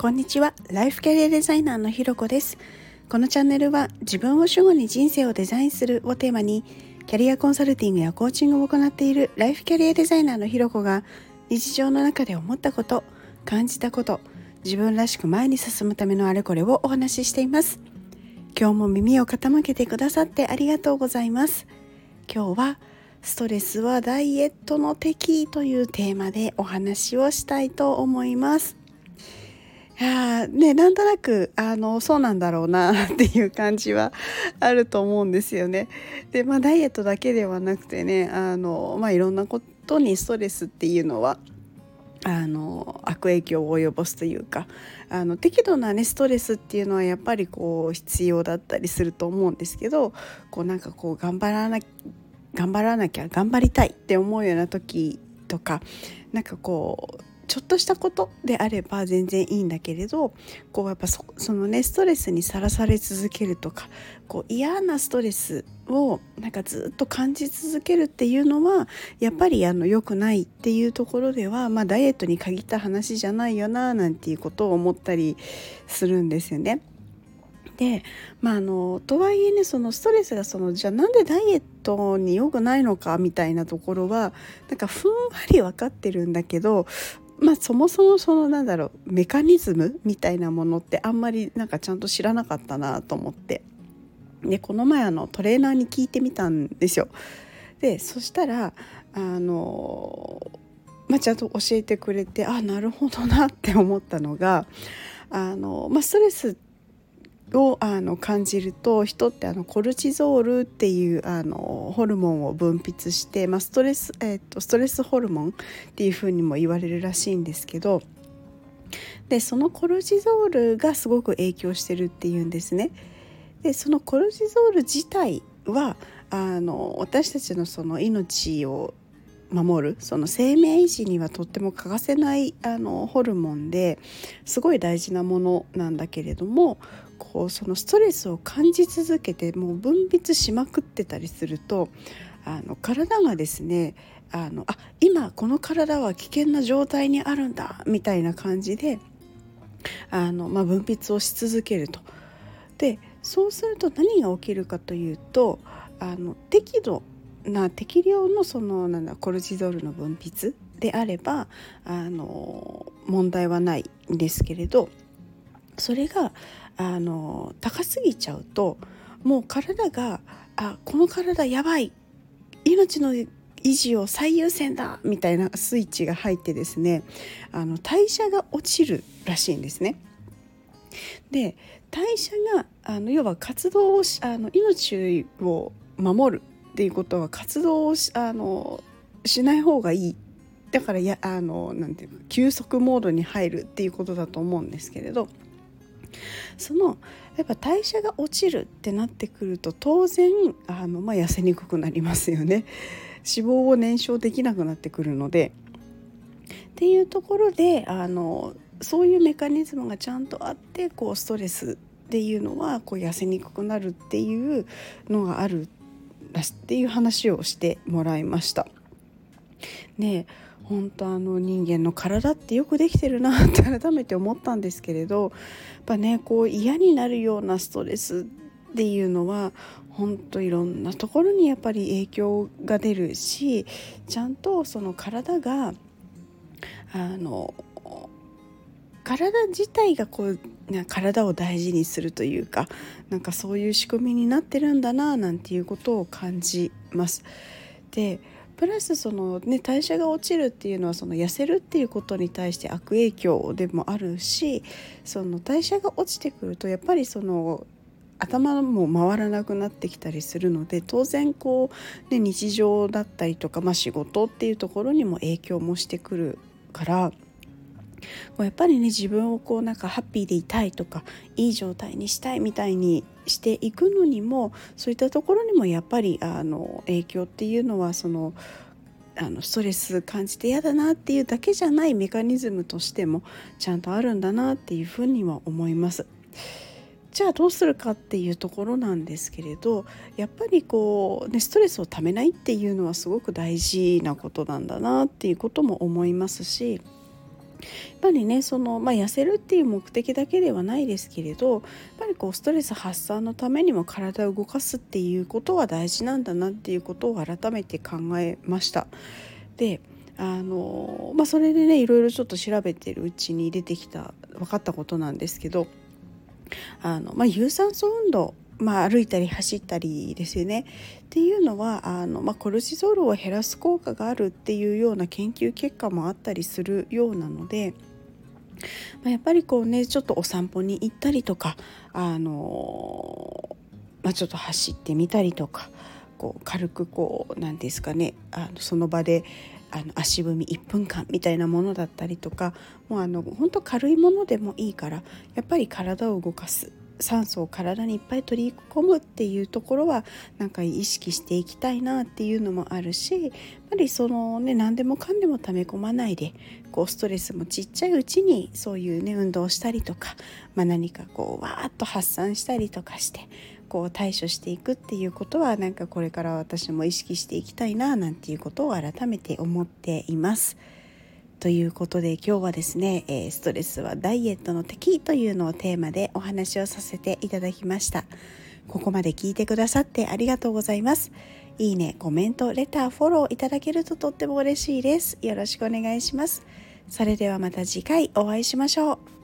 こんにちは。ライフキャリアデザイナーのひろこです。このチャンネルは自分を主語に人生をデザインするをテーマにキャリアコンサルティングやコーチングを行っているライフキャリアデザイナーのひろこが日常の中で思ったこと感じたこと自分らしく前に進むためのあれこれをお話ししています。今日も耳を傾けてくださってありがとうございます。今日はストレスはダイエットの敵というテーマでお話をしたいと思います。いやねなんとなくあのそうなんだろうなっていう感じはあると思うんですよね。でまあダイエットだけではなくてねあの、まあ、いろんなことにストレスっていうのはあの悪影響を及ぼすというかあの適度なねストレスっていうのはやっぱりこう必要だったりすると思うんですけどこうなんかこう頑張らな頑張らなきゃ頑張りたいって思うような時とかなんかこうちょっとしたことであれば全然いいんだけれどこうやっぱそのねストレスにさらされ続けるとかこう嫌なストレスをなんかずっと感じ続けるっていうのはやっぱりあの良くないっていうところでは、まあ、ダイエットに限った話じゃないよななんていうことを思ったりするんですよね。でまあのとはいえねそのストレスがそのじゃあなんでダイエットに良くないのかみたいなところはなんかふんわり分かってるんだけどまあそもそもそのなんだろうメカニズムみたいなものってあんまりなんかちゃんと知らなかったなと思ってでこの前あのトレーナーに聞いてみたんですよ。でそしたらあの、まあ、ちゃんと教えてくれてあなるほどなって思ったのがあの、まあ、ストレスってをあの感じると人ってあのコルチゾールっていうあのホルモンを分泌して、まあ、ストレス、えーと、ストレスホルモンっていうふうにも言われるらしいんですけどでそのコルチゾールがすごく影響してるっていうんですね。でそのコルチゾール自体はあの私たちのその命を守るその生命維持にはとっても欠かせないあのホルモンですごい大事なものなんだけれどもこうそのストレスを感じ続けてもう分泌しまくってたりするとあの体がですねあのあ今この体は危険な状態にあるんだみたいな感じであの、まあ、分泌をし続けると。でそうすると何が起きるかというとあの適度な適量のそのなんだコルチゾールの分泌であればあの問題はないんですけれどそれがあの高すぎちゃうともう体があこの体やばい命の維持を最優先だみたいなスイッチが入ってですねあの代謝が落ちるらしいんですね。で代謝があの要は活動をあの命を守るっていうことは活動をしあのしない方がいい。だからやあのなんていうか休息モードに入るっていうことだと思うんですけれどそのやっぱ代謝が落ちるってなってくると当然あの、まあ、痩せにくくなりますよね。脂肪を燃焼できなくなってくるので。っていうところであのそういうメカニズムがちゃんとあってこうストレスっていうのはこう痩せにくくなるっていうのがあるっていう話をしてもらいました。ね本当あの人間の体ってよくできてるなって改めて思ったんですけれどやっぱねこう嫌になるようなストレスっていうのは本当いろんなところにやっぱり影響が出るしちゃんとその体があの体自体がこう体を大事にするというかなんかそういう仕組みになってるんだななんていうことを感じます。でプラスその、ね、代謝が落ちるっていうのはその痩せるっていうことに対して悪影響でもあるしその代謝が落ちてくるとやっぱりその頭も回らなくなってきたりするので当然こう、ね、日常だったりとか、まあ、仕事っていうところにも影響もしてくるから。こうやっぱりね自分をこうなんかハッピーでいたいとかいい状態にしたいみたいにしていくのにもそういったところにもやっぱりあの影響っていうのはそのあのストレス感じて嫌だなっていうだけじゃないメカニズムとしてもちゃんとあるんだなっていうふうには思います。じゃあどうするかっていうところなんですけれどやっぱりこう、ね、ストレスをためないっていうのはすごく大事なことなんだなっていうことも思いますしやっぱりねその、まあ、痩せるっていう目的だけではないですけれどやっぱりこうストレス発散のためにも体を動かすっていうことは大事なんだなっていうことを改めて考えました。であのまあ、それでねいろいろちょっと調べてるうちに出てきた分かったことなんですけどあの、まあ、有酸素運動まあ、歩いたり走ったりですよね。っていうのはあの、まあ、コルチゾールを減らす効果があるっていうような研究結果もあったりするようなので。まあ、やっぱりこうねちょっとお散歩に行ったりとかあの、まあ、ちょっと走ってみたりとかこう軽くこう何ですかねあのその場であの足踏み1分間みたいなものだったりとかもうあの本当軽いものでもいいからやっぱり体を動かす酸素を体にいっぱい取り込むっていうところはなんか意識していきたいなっていうのもあるしやっぱりそのね何でもかんでも溜め込まないでこうストレスもちっちゃいうちにそういうね運動したりとか、まあ、何かこうわーっと発散したりとかしてこう対処していくっていうことはなんかこれから私も意識していきたいななんていうことを改めて思っています。ということで今日はですね、えストレスはダイエットの敵というのをテーマでお話をさせていただきました。ここまで聞いてくださってありがとうございます。いいねコメントレターフォローいただけるととっても嬉しいです。よろしくお願いします。それではまた次回お会いしましょう。